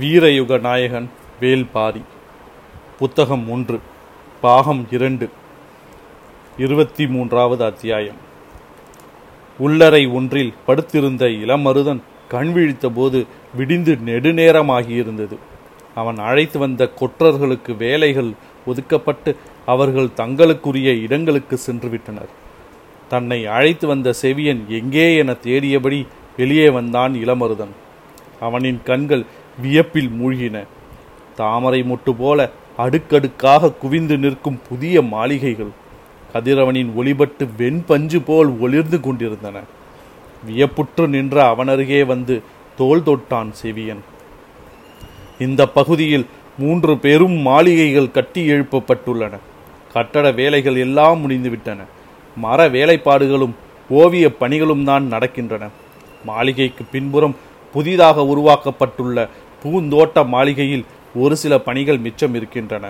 வீரயுக நாயகன் வேல்பாரி புத்தகம் ஒன்று பாகம் இரண்டு இருபத்தி மூன்றாவது அத்தியாயம். உள்ளறை ஒன்றில் படுத்திருந்த இளமருதன் கண் விழித்தபோது விடிந்து நெடுநேரமாகியிருந்தது. அவன் அழைத்து வந்த கொற்றர்களுக்கு வேலைகள் ஒதுக்கப்பட்டு அவர்கள் தங்களுக்குரிய இடங்களுக்கு சென்று விட்டனர் தன்னை அழைத்து வந்த செவியன் எங்கே என தேடியபடி வெளியே வந்தான் இளமருதன். அவனின் கண்கள் வியப்பில் மூழ்கின. தாமரை மொட்டு போல அடுக்கடுக்காக குவிந்து நிற்கும் புதிய மாளிகைகள் கதிரவனின் ஒளிபட்டு வெண்பஞ்சு போல் ஒளிர்ந்து கொண்டிருந்தன. வியப்புற்று நின்ற அவனருகே வந்து தோள் தொட்டான் செவியன். இந்த பகுதியில் மூன்று பெரும் மாளிகைகள் கட்டி எழுப்பப்பட்டுள்ளன. கட்டட வேலைகள் எல்லாம் முடிந்துவிட்டன. மர வேலைப்பாடுகளும் ஓவிய பணிகளும் தான் நடக்கின்றன. மாளிகைக்கு பின்புறம் புதிதாக உருவாக்கப்பட்டுள்ள பூந்தோட்ட மாளிகையில் ஒரு சில பணிகள் மிச்சம் இருக்கின்றன.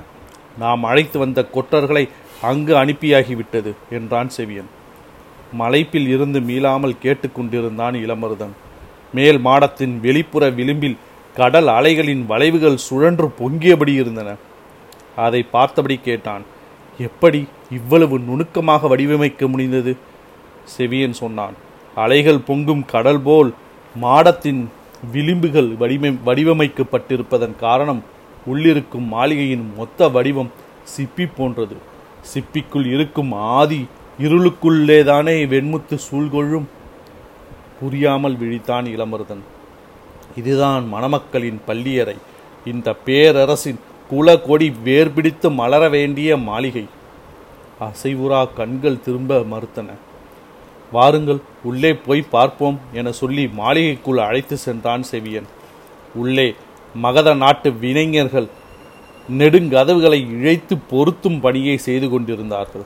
நாம் அழைத்து வந்த கொற்றர்களை அங்கு அனுப்பியாகிவிட்டது என்றான் செவியன். மலைப்பில் இருந்து மீளாமல் கேட்டுக்கொண்டிருந்தான் இளமருதன். மேல் மாடத்தின் வெளிப்புற விளிம்பில் கடல் அலைகளின் வளைவுகள் சுழன்று பொங்கியபடி இருந்தன. அதை பார்த்தபடி கேட்டான் எப்படி இவ்வளவு நுணுக்கமாக வடிவமைக்க முடிந்தது? செவியன் சொன்னான் அலைகள் பொங்கும் கடல் போல் மாடத்தின் விளிம்புகள் வடிமை வடிவமைக்கப்பட்டிருப்பதன் காரணம் உள்ளிருக்கும் மாளிகையின் மொத்த வடிவம் சிப்பி போன்றது. சிப்பிக்குள் இருக்கும் ஆதி இருளுக்குள்ளேதானே வெண்முத்து சூழ்கொள்ளும். புரியாமல் விழித்தான் இளமருதன். இதுதான் மணமக்களின் பள்ளியறை. இந்த பேரரசின் குல கொடி வேர்பிடித்து மலர வேண்டிய மாளிகை. அசைவுரா கண்கள் திரும்ப மறுத்தன. வாருங்கள் உள்ளே போய் பார்ப்போம் என சொல்லி மாளிகைக்குள் அழைத்து சென்றான் செவியன். உள்ளே மகத நாட்டு வினைஞர்கள் நெடுங்கதவுகளை இழைத்து பொருத்தும் பணியை செய்து கொண்டிருந்தார்கள்.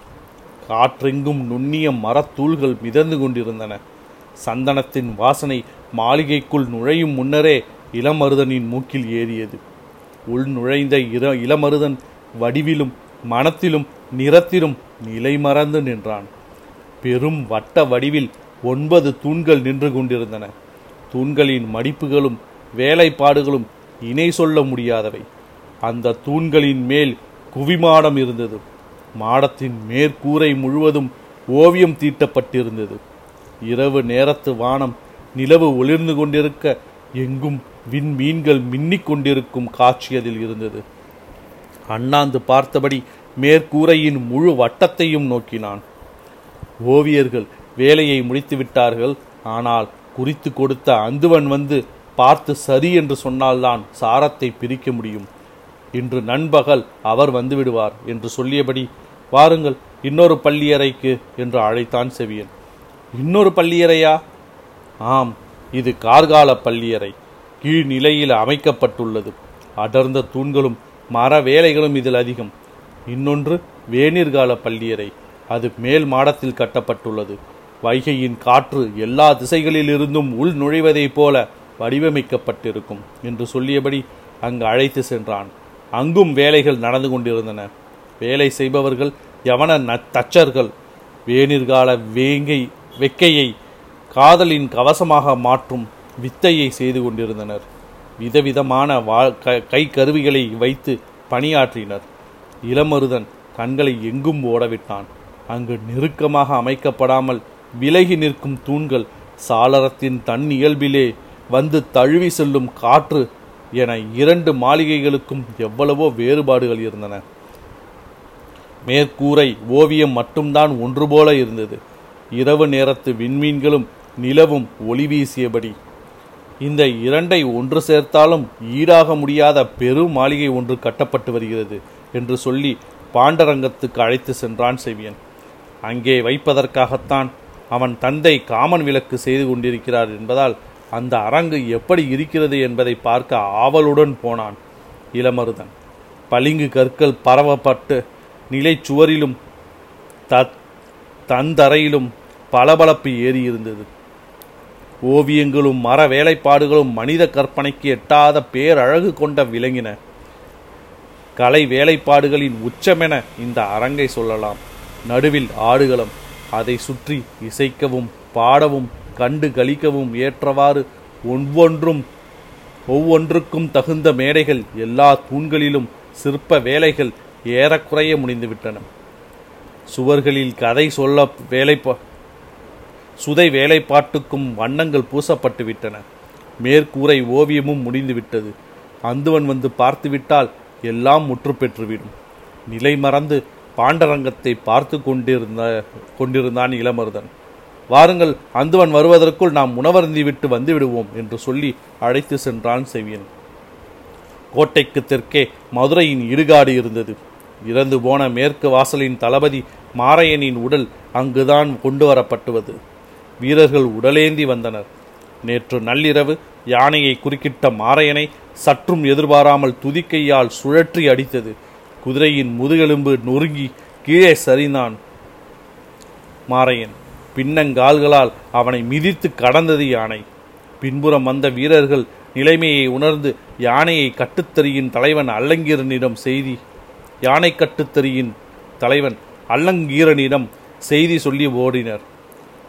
காற்றெங்கும் நுண்ணிய மரத்தூள்கள் மிதந்து கொண்டிருந்தன. சந்தனத்தின் வாசனை மாளிகைக்குள் நுழையும் முன்னரே இளமருதனின் மூக்கில் ஏறியது. உள் நுழைந்த இர இளமருதன் வடிவிலும் மனத்திலும் நிறத்திலும் நிலை மறந்து நின்றான். பெரும் வட்ட வடிவில் ஒன்பது தூண்கள் நின்று கொண்டிருந்தன. தூண்களின் மடிப்புகளும் வேலைப்பாடுகளும் இணை சொல்ல முடியாதவை. அந்த தூண்களின் மேல் குவிமாடம் இருந்தது. மாடத்தின் மேற்கூரை முழுவதும் ஓவியம் தீட்டப்பட்டிருந்தது. இரவு நேரத்து வானம் நிலவு ஒளிர்ந்து கொண்டிருக்க எங்கும் விண்மீன்கள் மின்னிக் கொண்டிருக்கும் காட்சி அதில் இருந்தது. அண்ணாந்து பார்த்தபடி மேற்கூரையின் முழு வட்டத்தையும் நோக்கினான். ஓவியர்கள் வேலையை முடித்து விட்டார்கள் ஆனால் குறித்து கொடுத்த அந்துவன் வந்து பார்த்து சரி என்று சொன்னால்தான் சாரத்தை பிரிக்க முடியும். இன்று நண்பகல் அவர் வந்துவிடுவார் என்று சொல்லியபடி வாருங்கள் இன்னொரு பள்ளியறைக்கு என்று அழைத்தான் செவியன். இன்னொரு பள்ளியறையா? ஆம் இது கார்கால பள்ளியறை. கீழ்நிலையில் அமைக்கப்பட்டுள்ளது. அடர்ந்த தூண்களும் மர வேலைகளும் இதில் அதிகம். இன்னொன்று வேநீர்கால பள்ளியறை. அது மேல் மாடத்தில் கட்டப்பட்டுள்ளது. வைகையின் காற்று எல்லா திசைகளில் இருந்தும் உள் நுழைவதைப் போல வடிவமைக்கப்பட்டிருக்கும் என்று சொல்லியபடி அங்கு அழைத்து சென்றான். அங்கும் வேலைகள் நடந்து கொண்டிருந்தன. வேலை செய்பவர்கள் யவன ந- தச்சர்கள். வேணிற்கால வேங்கை வெக்கையை காதலின் கவசமாக மாற்றும் வித்தையை செய்து கொண்டிருந்தனர். விதவிதமான வா க- கை கருவிகளை வைத்து பணியாற்றினர். இளமருதன் கண்களை எங்கும் ஓடவிட்டான். அங்கு நெருக்கமாக அமைக்கப்படாமல் விலகி நிற்கும் தூண்கள் சாளரத்தின் தன் இயல்பிலே வந்து தழுவி செல்லும் காற்று என இரண்டு மாளிகைகளுக்கும் எவ்வளவோ வேறுபாடுகள் இருந்தன. மேற்கூரை ஓவியம் மட்டும்தான் ஒன்று போல இருந்தது. இரவு நேரத்து விண்மீன்களும் நிலவும் ஒளி வீசியபடி. இந்த இரண்டை ஒன்று சேர்த்தாலும் ஈடாக முடியாத பெரும் மாளிகை ஒன்று கட்டப்பட்டு வருகிறது என்று சொல்லி பாண்டரங்கத்துக்கு அழைத்து சென்றான் செவியன். அங்கே வைப்பதற்காகத்தான் அவன் தந்தை காமன் விளக்கு செய்து கொண்டிருக்கிறார் என்பதால் அந்த அரங்கு எப்படி இருக்கிறது என்பதை பார்க்க ஆவலுடன் போனான் இளமருதன். பளிங்கு கற்கள் பரவப்பட்டு நிலைச்சுவரிலும் த தந்தரையிலும் பளபளப்பு ஏறியிருந்தது. ஓவியங்களும் மர வேலைப்பாடுகளும் மனித கற்பனைக்கு எட்டாத பேரழகு கொண்ட விளங்கின. கலை வேலைப்பாடுகளின் உச்சமென இந்த அரங்கை சொல்லலாம். நடுவில் ஆடுகளம். அதை சுற்றி இசைக்கவும் பாடவும் கண்டு கழிக்கவும் ஏற்றவாறு ஒவ்வொன்றும் ஒவ்வொன்றுக்கும் தகுந்த மேடைகள் எல்லா தூண்களிலும் சிற்ப வேலைகள் ஏறக்குறைய முடிந்துவிட்டன. சுவர்களில் கதை சொல்ல வேலைப்பா சுதை வேலைப்பாட்டுக்கும் வண்ணங்கள் பூசப்பட்டு விட்டன மேற்கூரை ஓவியமும் முடிந்துவிட்டது. அந்துவன் வந்து பார்த்துவிட்டால் எல்லாம் முற்று பெற்றுவிடும் நிலை மறந்து பாண்டரங்கத்தை பார்த்து கொண்டிருந்த கொண்டிருந்தான் இளமருதன். வாருங்கள் அந்துவன் வருவதற்குள் நாம் உணவருந்தி விட்டு வந்து விடுவோம் என்று சொல்லி அழைத்து சென்றான் செவியன். கோட்டைக்கு தெற்கே மதுரையின் இடுகாடு இருந்தது. இறந்து போன மேற்கு வாசலின் தளபதி மாரையனின் உடல் அங்குதான் கொண்டு வரப்பட்டுவது. வீரர்கள் உடலேந்தி வந்தனர். நேற்று நள்ளிரவு யானையை குறுக்கிட்ட மாரையனை சற்றும் எதிர்பாராமல் துதிக்கையால் சுழற்றி அடித்தது. குதிரையின் முதுகெலும்பு நொறுங்கி கீழே சரிந்தான் மாரையன். பின்னங்கால்களால் அவனை மிதித்து கடந்தது யானை. பின்புறம் வந்த வீரர்கள் நிலைமையை உணர்ந்து யானையை கட்டுத்தறியின் தலைவன் அல்லங்கீரனிடம் செய்தி யானை கட்டுத்தறியின் தலைவன் அல்லங்கீரனிடம் செய்தி சொல்லி ஓடினர்.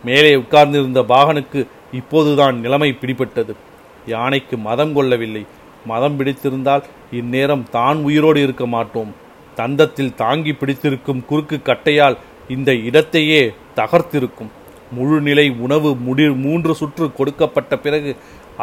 மேலே உட்கார்ந்திருந்த பாகனுக்கு இப்போதுதான் நிலைமை பிடிபட்டது. யானைக்கு மதம் கொள்ளவில்லை. மதம் பிடித்திருந்தால் இந்நேரம் தான் உயிரோடு இருக்க மாட்டோம். தந்தத்தில் தாங்கி பிடித்திருக்கும் குறுக்கு கட்டையால் இந்த இடத்தையே தகர்த்திருக்கும். முழுநிலை உணவு முடி மூன்று சுற்று கொடுக்கப்பட்ட பிறகு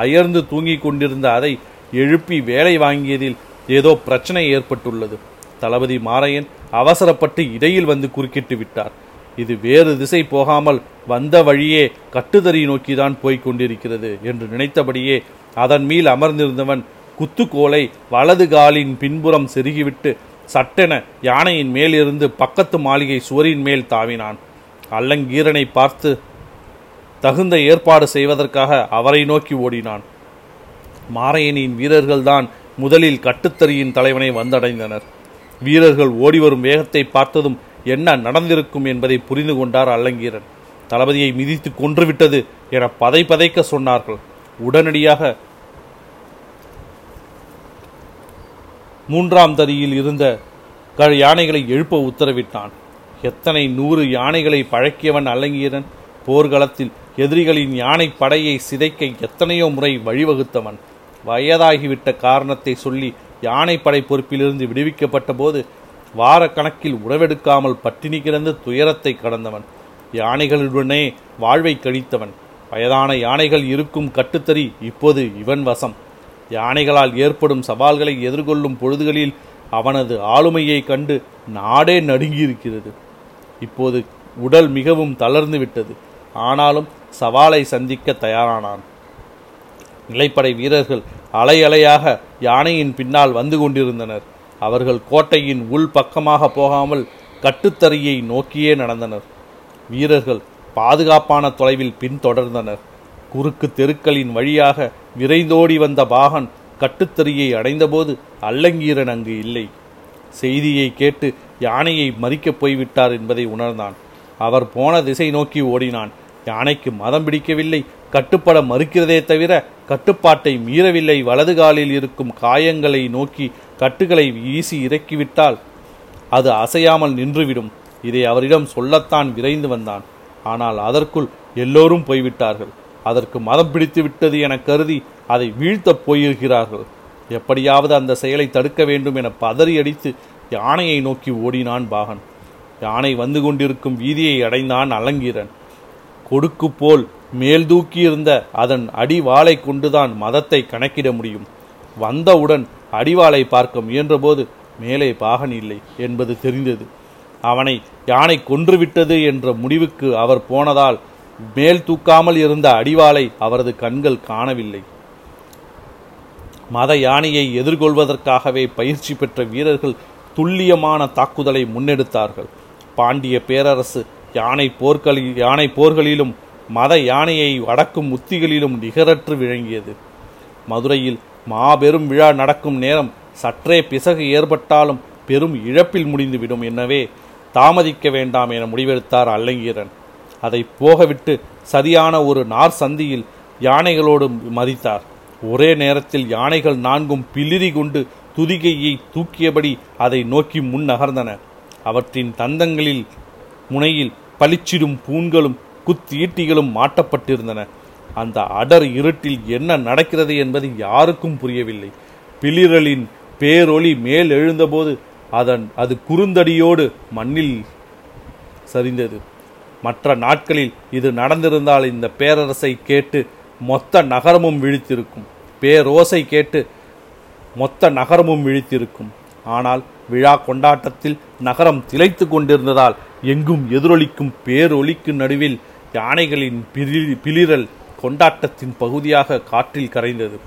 அயர்ந்து தூங்கிக் கொண்டிருந்த அதை எழுப்பி வேலை வாங்கியதில் ஏதோ பிரச்சனை ஏற்பட்டுள்ளது. தளபதி மாரையன் அவசரப்பட்டு இடையில் வந்து குறுக்கிட்டு விட்டார். இது வேறு திசை போகாமல் வந்த வழியே கட்டுதறி நோக்கிதான் போய்க் கொண்டிருக்கிறது என்று நினைத்தபடியே அதன் மீல் அமர்ந்திருந்தவன் குத்துக்கோலை வலது காலின் பின்புறம் செருகிவிட்டு சட்டென யானையின் மேலிருந்து பக்கத்து மாளிகை சுவரின் மேல் தாவினான். அல்லங்கீரனை பார்த்து தகுந்த ஏற்பாடு செய்வதற்காக அவரை நோக்கி ஓடினான். மாரையனின் வீரர்கள்தான் முதலில் கட்டுத்தறியின் தலைவனை வந்தடைந்தனர். வீரர்கள் ஓடிவரும் வேகத்தை பார்த்ததும் என்ன நடந்திருக்கும் என்பதை புரிந்து கொண்டார் அல்லங்கீரன். தளபதியை மிதித்து கொன்றுவிட்டது என பதை பதைக்க சொன்னார்கள். உடனடியாக மூன்றாம் தரியில் இருந்த க யானைகளை எழுப்ப உத்தரவிட்டான். எத்தனை நூறு யானைகளை பழக்கியவன் அல்லங்கீரன் போர்க்களத்தில் எதிரிகளின் யானை படையை சிதைக்க எத்தனையோ முறை வழிவகுத்தவன். வயதாகிவிட்ட காரணத்தை சொல்லி யானைப்படை பொறுப்பிலிருந்து விடுவிக்கப்பட்ட போது வாரக்கணக்கில் உறவெடுக்காமல் பட்டினி கிடந்து துயரத்தை கடந்தவன். யானைகளுடனே வாழ்வை கழித்தவன். வயதான யானைகள் இருக்கும் கட்டுத்தறி இப்போது இவன் வசம். யானைகளால் ஏற்படும் சவால்களை எதிர்கொள்ளும் பொழுதுகளில் அவனது ஆளுமையை கண்டு நாடே நடுங்கியிருக்கிறது. இப்போது உடல் மிகவும் தளர்ந்து விட்டது. ஆனாலும் சவாலை சந்திக்க தயாரானான். நிலைப்படை வீரர்கள் அலை அலையாக யானையின் பின்னால் வந்து கொண்டிருந்தனர். அவர்கள் கோட்டையின் உள் பக்கமாக போகாமல் கட்டுத்தறியை நோக்கியே நடந்தனர். வீரர்கள் பாதுகாப்பான தொலைவில் பின்தொடர்ந்தனர். குறுக்கு தெருக்களின் வழியாக விரைந்தோடி வந்த பாகன் கட்டுத்தறியை அடைந்தபோது அல்லங்கீரன் அங்கு இல்லை. செய்தியை கேட்டு யானையை மறிக்கப் போய்விட்டார் என்பதை உணர்ந்தான். அவர் போன திசை நோக்கி ஓடினான். யானைக்கு மதம் பிடிக்கவில்லை கட்டுப்பட மறுக்கிறதே தவிர கட்டுப்பாட்டை மீறவில்லை வலது காலில் இருக்கும் காயங்களை நோக்கி கட்டுகளை வீசி இறக்கிவிட்டால் அது அசையாமல் நின்றுவிடும். இதை அவரிடம் சொல்லத்தான் விரைந்து வந்தான். ஆனால் அதற்குள் எல்லோரும் போய்விட்டார்கள். அதற்கு மதம் பிடித்து விட்டது என கருதி அதை வீழ்த்தப் போயிருக்கிறார்கள். எப்படியாவது அந்த செயலை தடுக்க வேண்டும் என பதறி அடித்து யானையை நோக்கி ஓடினான் பாகன். யானை வந்து கொண்டிருக்கும் வீதியை அடைந்தான் அலங்கீரன். கொடுக்கு போல் மேல் தூக்கியிருந்த அதன் அடிவாளை கொண்டுதான் மதத்தை கணக்கிட முடியும். வந்தவுடன் அடிவாளை பார்க்க முயன்றபோது மேலே பாகன் இல்லை என்பது தெரிந்தது. அவனை யானை கொன்றுவிட்டது என்ற முடிவுக்கு அவர் போனதால் மேல் தூக்காமல் இருந்த அடிவாளை அவரது கண்கள் காணவில்லை. மத யானையை எதிர்கொள்வதற்காகவே பயிற்சி பெற்ற வீரர்கள் துல்லியமான தாக்குதலை முன்னெடுத்தார்கள். பாண்டிய பேரரசு யானை போர்களில் யானை போர்களிலும் மத யானையை அடக்கும் உத்திகளிலும் நிகரற்று விளங்கியது மதுரையில் மாபெரும் விழா நடக்கும் நேரம் சற்றே பிசகு ஏற்பட்டாலும் பெரும் இழப்பில் முடிந்துவிடும். எனவே தாமதிக்க வேண்டாம் என முடிவெடுத்தார் அல்லங்கீரன். அதை போகவிட்டு சரியான ஒரு நார் சந்தியில் யானைகளோடு மதித்தார். ஒரே நேரத்தில் யானைகள் நான்கும் பிளிரி கொண்டு துதிகையை தூக்கியபடி அதை நோக்கி முன் நகர்ந்தன அவற்றின் தந்தங்களில் முனையில் பளிச்சிடும் பூண்களும் குத்தீட்டிகளும் மாட்டப்பட்டிருந்தன. அந்த அடர் இருட்டில் என்ன நடக்கிறது என்பது யாருக்கும் புரியவில்லை. பிளிரலின் பேரொளி மேல் எழுந்தபோது அதன் அது குறுந்தடியோடு மண்ணில் சரிந்தது. மற்ற நாட்களில் இது நடந்திருந்தால் இந்த பேரரசை கேட்டு மொத்த நகரமும் விழித்திருக்கும். பேரோசை கேட்டு மொத்த நகரமும் விழித்திருக்கும். ஆனால் விழா கொண்டாட்டத்தில் நகரம் திளைத்து கொண்டிருந்ததால் எங்கும் எதிரொலிக்கும் பேரொலிக்கு நடுவில் யானைகளின் பிளிரல் கொண்டாட்டத்தின் பகுதியாக காற்றில் கரைந்தது.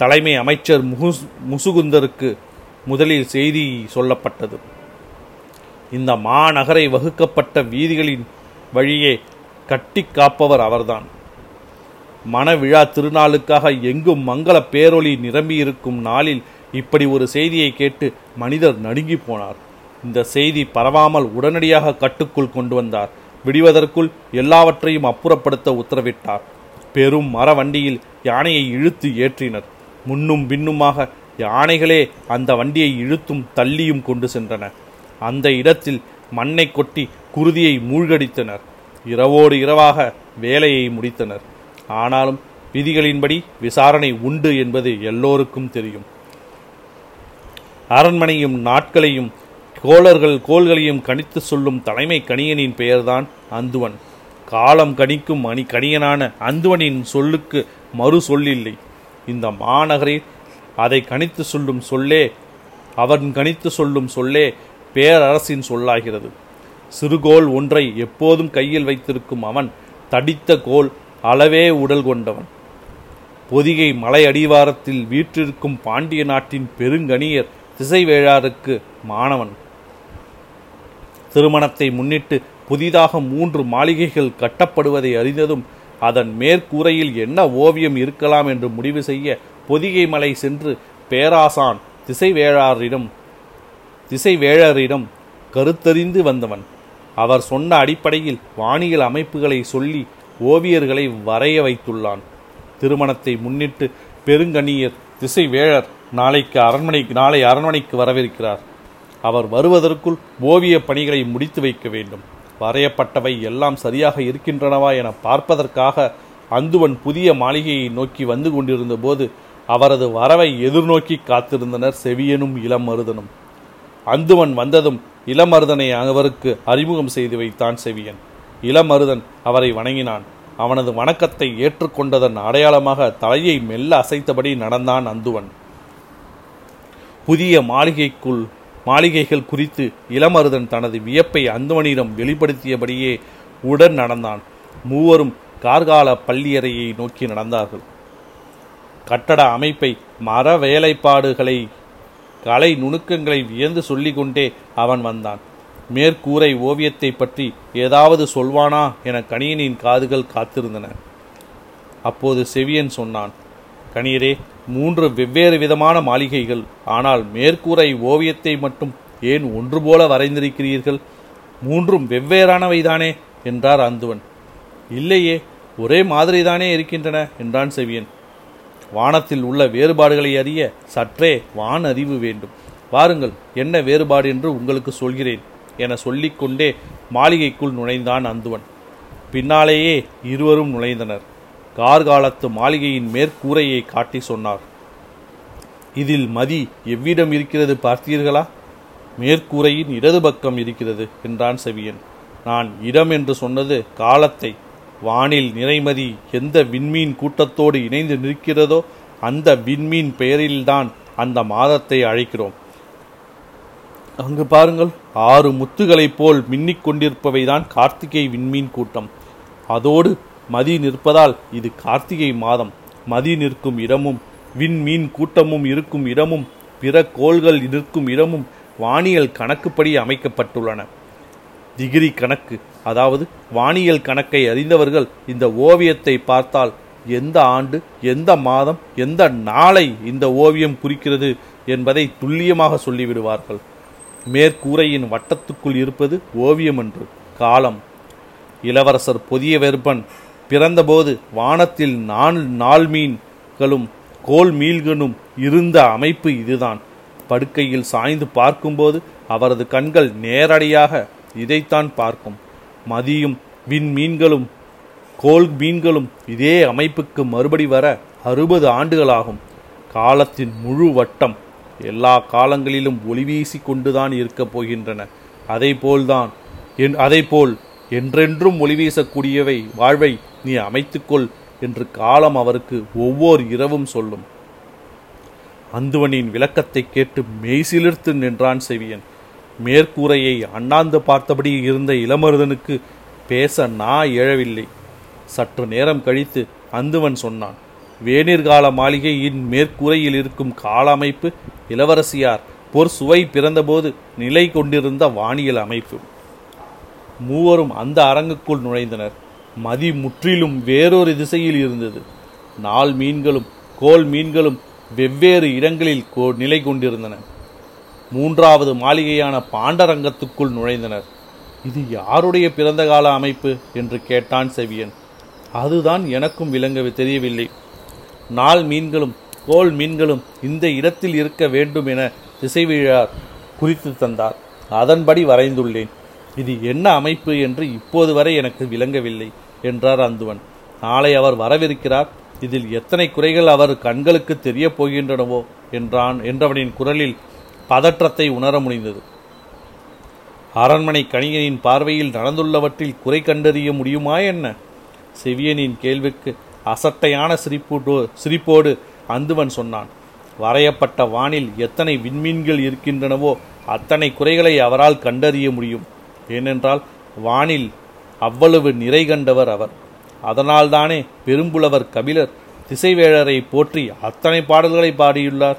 தலைமை அமைச்சர் முகுஸ் முசுகுந்தருக்கு முதலில் செய்தி சொல்லப்பட்டது. இந்த மாநகரை வகுக்கப்பட்ட வீதிகளின் வழியே கட்டி காப்பவர் அவர்தான். மணவிழா திருநாளுக்காக எங்கும் மங்கள பேரொளி நிரம்பியிருக்கும் நாளில் இப்படி ஒரு செய்தியை கேட்டு மனிதர் நடுங்கி போனார். இந்த செய்தி பரவாமல் உடனடியாக கட்டுக்குள் கொண்டு வந்தார். விடுவதற்குள் எல்லாவற்றையும் அப்புறப்படுத்த உத்தரவிட்டார். பெரும் மர வண்டியில் யானையை இழுத்து ஏற்றினர். முன்னும் பின்னுமாக யானைகளே அந்த வண்டியை இழுத்தும் தள்ளியும் கொண்டு சென்றன. அந்த இடத்தில் மண்ணை கொட்டி குருதியை மூழ்கடித்தனர். இரவோடு இரவாக வேலையை முடித்தனர். ஆனாலும் விதிகளின்படி விசாரணை உண்டு என்பது எல்லோருக்கும் தெரியும். அரண்மனையும் நாட்களையும் கோளர்கள் கோள்களையும் கணித்து சொல்லும் தலைமை கணியனின் பெயர்தான் அந்துவன். காலம் கணிக்கும் மணி கணியனான அந்துவனின் சொல்லுக்கு மறு சொல்லில்லை. இந்த மாநகரில் அதை கணித்து சொல்லும் சொல்லே அவன் கணித்து சொல்லும் சொல்லே பேரரசின் சொல்லாகிறது. சிறுகோல் ஒன்றை எப்போதும் கையில் வைத்திருக்கும் அவன் தடித்த கோல் அளவே உடல் கொண்டவன். பொதிகை மலை அடிவாரத்தில் வீற்றிருக்கும் பாண்டிய நாட்டின் பெருங்கணியர் திசைவேழாருக்கு மாணவன். திருமணத்தை முன்னிட்டு புதிதாக மூன்று மாளிகைகள் கட்டப்படுவதை அறிந்ததும் அதன் மேற்கூரையில் என்ன ஓவியம் இருக்கலாம் என்று முடிவு செய்ய பொதிகை மலை சென்று பேராசான் திசைவேழாரிடம் திசைவேழரிடம் கருத்தறிந்து வந்தவன். அவர் சொன்ன அடிப்படையில் வானியல் அமைப்புகளை சொல்லி ஓவியர்களை வரைய வைத்துள்ளான். திருமணத்தை முன்னிட்டு பெருங்கணியர் திசைவேழர் நாளைக்கு அரண்மனை நாளை அரண்மனைக்கு வரவிருக்கிறார். அவர் வருவதற்குள் ஓவிய பணிகளை முடித்து வைக்க வேண்டும். வரையப்பட்டவை எல்லாம் சரியாக இருக்கின்றனவா என பார்ப்பதற்காக அந்துவன் புதிய மாளிகையை நோக்கி வந்து கொண்டிருந்தபோது அவரது வரவை எதிர்நோக்கி காத்திருந்தனர் செவியனும் இளமருதனும் அந்துவன் வந்ததும் இளமருதனை அவருக்கு அறிமுகம் செய்து வைத்தான் செவியன். இளமருதன் அவரை வணங்கினான். அவனது வணக்கத்தை ஏற்றுக்கொண்டதன் அடையாளமாக தலையை மெல்ல அசைத்தபடி நடந்தான் அந்துவன். புதிய மாளிகைக்குள் மாளிகைகள் குறித்து இளமருதன் தனது வியப்பை அந்துவனிடம் வெளிப்படுத்தியபடியே உடன் நடந்தான். மூவரும் கார்கால பள்ளியறையை நோக்கி நடந்தார்கள். கட்டட அமைப்பை மர வேலைப்பாடுகளை கலை நுணுக்கங்களை வியந்து சொல்லிக்கொண்டே அவன் வந்தான். மேற்கூரை ஓவியத்தை பற்றி ஏதாவது சொல்வானா என கணியனின் காதுகள் காத்திருந்தன. அப்போது செவியன் சொன்னான் கணியரே மூன்று வெவ்வேறு விதமான மாளிகைகள். ஆனால் மேற்கூரை ஓவியத்தை மட்டும் ஏன் ஒன்று போல வரைந்திருக்கிறீர்கள்? மூன்றும் வெவ்வேறானவைதானே என்றார் அந்துவன். இல்லையே ஒரே மாதிரிதானே இருக்கின்றன என்றான் செவியன். வானத்தில் உள்ள வேறுபாடுகளை அறிய சற்றே வான் அறிவு வேண்டும். வாருங்கள் என்ன வேறுபாடு என்று உங்களுக்கு சொல்கிறேன் என சொல்லிக்கொண்டே மாளிகைக்குள் நுழைந்தான் அந்துவன். பின்னாலேயே இருவரும் நுழைந்தனர். கார்காலத்து மாளிகையின் மேற்கூரையை காட்டி சொன்னார் இதில் மதி எவ்விடம் இருக்கிறது பார்த்தீர்களா? மேற்கூரையின் இடது பக்கம் இருக்கிறது என்றான் செவியன். நான் இடம் என்று சொன்னது காலத்தை வானில் நிறைமதி எந்த விண்மீன் கூட்டத்தோடு இணைந்து நிற்கிறதோ அந்த விண்மீன் பெயரில்தான் அந்த மாதத்தை அழைக்கிறோம். அங்கு பாருங்கள் ஆறு முத்துகளைப் போல் மின்னிக் கொண்டிருப்பவைதான் கார்த்திகை விண்மீன் கூட்டம். அதோடு மதி நிற்பதால் இது கார்த்திகை மாதம். மதி நிற்கும் இடமும் விண்மீன் கூட்டமும் இருக்கும் இடமும் பிற கோள்கள் நிற்கும் இடமும் வானியல் கணக்குப்படி அமைக்கப்பட்டுள்ளன. டிகிரி கணக்கு அதாவது வானியல் கணக்கை அறிந்தவர்கள் இந்த ஓவியத்தை பார்த்தால் எந்த ஆண்டு எந்த மாதம் எந்த நாளை இந்த ஓவியம் குறிக்கிறது என்பதை துல்லியமாக சொல்லிவிடுவார்கள். மேற்கூரையின் வட்டத்துக்குள் இருப்பது ஓவியம் என்று. காலம். இளவரசர் பொதிய வெறுப்பன். பிறந்தபோது வானத்தில் நாள் நாள் மீன்களும் கோல் மீன்களும் இருந்த அமைப்பு இதுதான். படுக்கையில் சாய்ந்து பார்க்கும்போது அவரது கண்கள் நேரடியாக இதைத்தான் பார்க்கும். மதியும் விண்மீன்களும் கோல் மீன்களும் இதே அமைப்புக்கு மறுபடி வர அறுபது ஆண்டுகளாகும். காலத்தின் முழு வட்டம் எல்லா காலங்களிலும் ஒளிவீசி கொண்டுதான் இருக்கப் போகின்றன. அதை போல்தான் என் அதைப்போல் என்றென்றும் ஒளி வீசக்கூடியவை வாழ்வை நீ அமைத்துக்கொள் என்று காலம் அவருக்கு ஒவ்வொரு இரவும் சொல்லும். அந்துவனின் விளக்கத்தை கேட்டு மெய்சிலிர்த்து நின்றான் செவியன். மேற்கூரையை அண்ணாந்து பார்த்தபடி இருந்த இளமருதனுக்கு பேச நா எழவில்லை. சற்று நேரம் கழித்து அந்துவன் சொன்னான் வேணிர்கால மாளிகையின் மேற்கூரையில் இருக்கும் கால அமைப்பு இளவரசியார் பொற் சுவை பிறந்தபோது நிலை கொண்டிருந்த வானியல் அமைப்பு. மூவரும் அந்த அரங்குக்குள் நுழைந்தனர். மதி முற்றிலும் வேறொரு திசையில் இருந்தது. நாள் மீன்களும் கோல் மீன்களும் வெவ்வேறு இடங்களில் கோ நிலை கொண்டிருந்தன. மூன்றாவது மாளிகையான பாண்டரங்கத்துக்குள் நுழைந்தனர். இது யாருடைய பிறந்த கால அமைப்பு? என்று கேட்டான் செவியன். அதுதான் எனக்கும் விளங்க தெரியவில்லை. நாள் மீன்களும் கோல் மீன்களும் இந்த இடத்தில் இருக்க வேண்டும் என திசைவிழார் குறித்து தந்தார். அதன்படி வரைந்துள்ளேன். இது என்ன அமைப்பு என்று இப்போது வரை எனக்கு விளங்கவில்லை என்றார் அந்துவன். நாளை அவர் வரவிருக்கிறார். இதில் எத்தனை குறைகள் அவர் கண்களுக்கு தெரியப் போகின்றனவோ என்றான் என்றவனின் குரலில் பதற்றத்தை உணர முடிந்தது. அரண்மனை கணிகனின் பார்வையில் நடந்துள்ளவற்றில் குறை கண்டறிய முடியுமா என்ன? செவியனின் கேள்விக்கு அசட்டையான சிரிப்போடு சிரிப்போடு அந்துவன் சொன்னான். வரையப்பட்ட வானில் எத்தனை விண்மீன்கள் இருக்கின்றனவோ அத்தனை குறைகளை அவரால் கண்டறிய முடியும். ஏனென்றால் வானில் அவ்வளவு நிறை கண்டவர் அவர். அதனால்தானே பெரும்புலவர் கபிலர் திசைவேழரை போற்றி அத்தனை பாடல்களை பாடியுள்ளார்.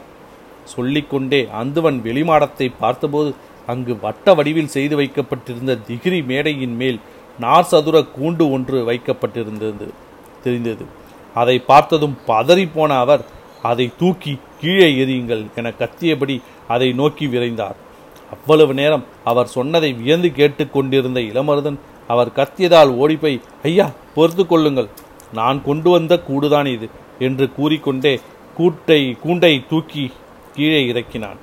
சொல்லிக்கொண்டே அந்துவன் வெளிமாடத்தை பார்த்தபோது அங்கு வட்ட வடிவில் செய்து வைக்கப்பட்டிருந்த திகிரி மேடையின் மேல் நார் சதுர கூண்டு ஒன்று வைக்கப்பட்டிருந்தது தெரிந்தது. அதை பார்த்ததும் பதறிப்போன அவர் அதை தூக்கி கீழே எறியுங்கள் என கத்தியபடி அதை நோக்கி விரைந்தார். அவ்வளவு நேரம் அவர் சொன்னதை வியந்து கேட்டுக்கொண்டிருந்த இளமருதன் அவர் கத்தியதால் ஓடிப்போய் ஐயா பொறுத்து கொள்ளுங்கள். நான் கொண்டு வந்த கூடுதான் இது என்று கூறிக்கொண்டே கூட்டை கூண்டை தூக்கி கீழே இறக்கினான்.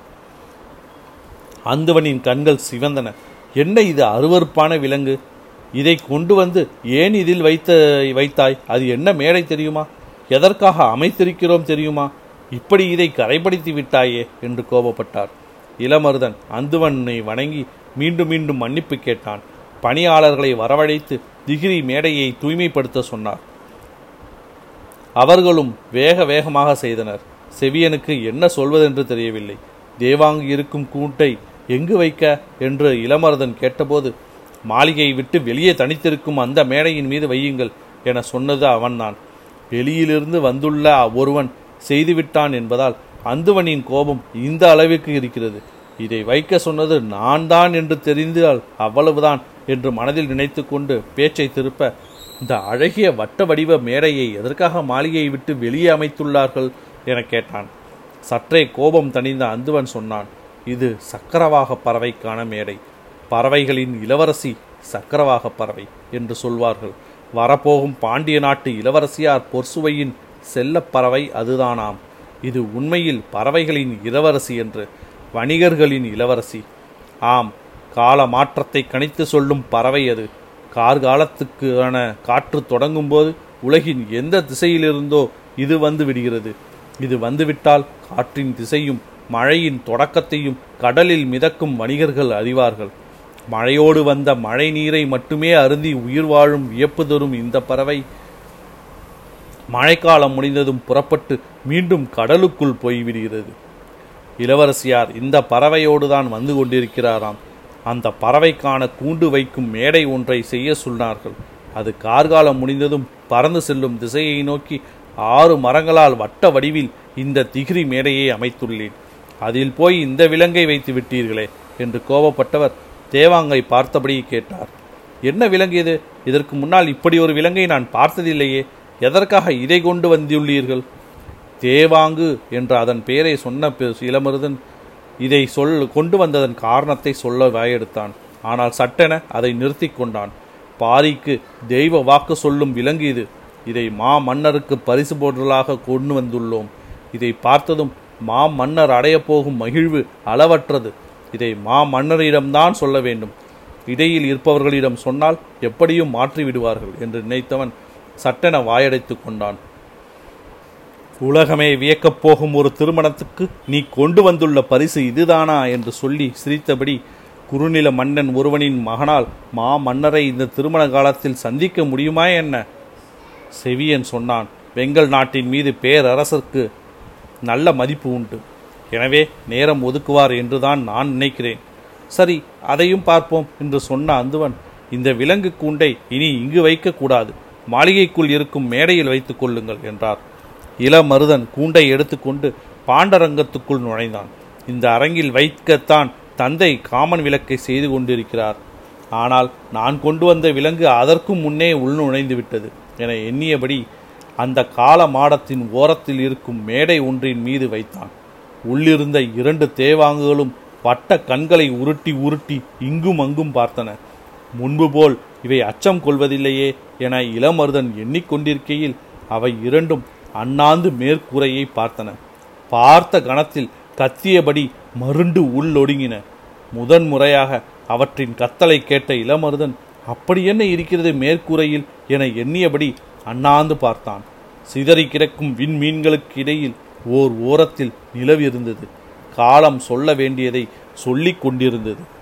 அந்தவனின் கண்கள் சிவந்தன. என்ன இது அருவருப்பான விலங்கு? இதை கொண்டு வந்து ஏன் இதில் வைத்த வைத்தாய்? அது என்ன மேடை தெரியுமா? எதற்காக அமைத்திருக்கிறோம் தெரியுமா? இப்படி இதை கரைப்படுத்தி விட்டாயே? என்று கோபப்பட்டார். இளமருதன் அந்துவனை வணங்கி மீண்டும் மீண்டும் மன்னிப்பு கேட்டான். பணியாளர்களை வரவழைத்து திகிரி மேடையை தூய்மைப்படுத்த சொன்னார். அவர்களும் வேக வேகமாக செய்தனர். செவியனுக்கு என்ன சொல்வதென்று தெரியவில்லை. தேவாங்கு இருக்கும் கூட்டை எங்கு வைக்க? என்று இளமரதன் கேட்டபோது மாளிகையை விட்டு வெளியே தனித்திருக்கும் அந்த மேடையின் மீது வையுங்கள் என சொன்னது அவன்தான் வெளியிலிருந்து வந்துள்ள ஒருவன் செய்துவிட்டான் என்பதால் அந்துவனின் கோபம் இந்த அளவிற்கு இருக்கிறது. இதை வைக்க சொன்னது நான் தான் என்று தெரிந்தால் அவ்வளவுதான் என்று மனதில் நினைத்து கொண்டு பேச்சை திருப்ப இந்த அழகிய வட்ட வடிவ மேடையை எதற்காக மாளிகையை விட்டு வெளியே அமைத்துள்ளார்கள்? என கேட்டான். சற்றே கோபம் தணிந்த அந்துவன் சொன்னான் இது சக்கரவாக பறவைக்கான மேடை. பறவைகளின் இளவரசி சக்கரவாக பறவை என்று சொல்வார்கள். வரப்போகும் பாண்டிய நாட்டு இளவரசியார் பொர்சுவையின் செல்லப் பறவை அதுதானாம். இது உண்மையில் பறவைகளின் இளவரசி என்று வணிகர்களின் இளவரசி. ஆம் கால மாற்றத்தை கணித்து சொல்லும் பறவை அது. கார்காலத்துக்கான காற்று தொடங்கும்போது உலகின் எந்த திசையிலிருந்தோ இது வந்து விடுகிறது. இது வந்துவிட்டால் காற்றின் திசையும் மழையின் தொடக்கத்தையும் கடலில் மிதக்கும் வணிகர்கள் அறிவார்கள். மழையோடு வந்த மழை நீரை மட்டுமே அருந்தி உயிர் வாழும் வியப்பு தரும் இந்த பறவை மழைக்காலம் முடிந்ததும் புறப்பட்டு மீண்டும் கடலுக்குள் போய்விடுகிறது. இளவரசியார் இந்த பறவையோடுதான் வந்து கொண்டிருக்கிறாராம். அந்த பறவைக்கான கூண்டு வைக்கும் மேடை ஒன்றை செய்ய சொன்னார்கள். அது கார்காலம் முடிந்ததும் பறந்து செல்லும் திசையை நோக்கி ஆறு மரங்களால் வட்ட வடிவில் இந்த திகிரி மேடையை அமைத்துள்ளேன். அதில் போய் இந்த விலங்கை வைத்து விட்டீர்களே என்று கோபப்பட்டவர் தேவாங்கை பார்த்தபடி கேட்டார். என்ன விலங்கு இது? இதற்கு முன்னால் இப்படி ஒரு விலங்கை நான் பார்த்ததில்லையே. எதற்காக இதை கொண்டு வந்துள்ளீர்கள் தேவாங்கு என்ற அதன் பெயரை சொன்ன இளமருதன் இதை சொல் கொண்டு வந்ததன் காரணத்தை சொல்ல வாயெடுத்தான். ஆனால் சட்டென அதை நிறுத்தி கொண்டான். பாரிக்கு தெய்வ வாக்கு சொல்லும் விலங்கு இது. இதை மா மன்னருக்கு பரிசு பொருளாக கொண்டு வந்துள்ளோம். இதை பார்த்ததும் மா மன்னர் அடையப் போகும் மகிழ்வு அளவற்றது. இதை மா மன்னரிடம்தான் சொல்ல வேண்டும். இடையில் இருப்பவர்களிடம் சொன்னால் எப்படியும் மாற்றி விடுவார்கள் என்று நினைத்தவன் சட்டென வாயடைத்துக் கொண்டான். உலகமே வியக்கப் போகும் ஒரு திருமணத்துக்கு நீ கொண்டு வந்துள்ள பரிசு இதுதானா என்று சொல்லி சிரித்தபடி குறுநில மன்னன் ஒருவனின் மகனால் மா மன்னரை இந்த திருமண காலத்தில் சந்திக்க முடியுமா என்ன? செவியன் சொன்னான் வெங்கல் நாட்டின் மீது பேரரசருக்கு நல்ல மதிப்பு உண்டு. எனவே நேரம் ஒதுக்குவார் என்றுதான் நான் நினைக்கிறேன். சரி அதையும் பார்ப்போம் என்று சொன்ன அந்துவன் இந்த விலங்கு கூண்டை இனி இங்கு வைக்கக்கூடாது மாளிகைக்குள் இருக்கும் மேடையில் வைத்துக் கொள்ளுங்கள் என்றார். இளமருதன் கூண்டை எடுத்துக்கொண்டு பாண்டரங்கத்துக்குள் நுழைந்தான். இந்த அரங்கில் வைக்கத்தான் தந்தை காமன் விளக்கை செய்து கொண்டிருக்கிறார். ஆனால் நான் கொண்டு வந்த விலங்கு அதற்கும் முன்னே உள் நுழைந்து விட்டது என எண்ணியபடி அந்த கால மாடத்தின் ஓரத்தில் இருக்கும் மேடை ஒன்றின் மீது வைத்தான். உள்ளிருந்த இரண்டு தேவாங்குகளும் வட்ட கண்களை உருட்டி உருட்டி இங்கும் அங்கும் பார்த்தன. முன்பு போல் இவை அச்சம் கொள்வதில்லையே என இளமருதன் எண்ணிக்கொண்டிருக்கையில் அவை இரண்டும் அண்ணாந்து மேற்கூரையை பார்த்தன. பார்த்த கணத்தில் கத்தியபடி மருண்டு உள்ளொடுங்கின. முதன் முறையாக அவற்றின் கத்தலை கேட்ட இளமருதன் அப்படி என்ன இருக்கிறது மேற்கூரையில்? என எண்ணியபடி அண்ணாந்து பார்த்தான். சிதறி கிடக்கும் விண்மீன்களுக்கு இடையில் ஓர் ஓரத்தில் நிலவிருந்தது. காலம் சொல்ல வேண்டியதை சொல்லிக் கொண்டிருந்தது.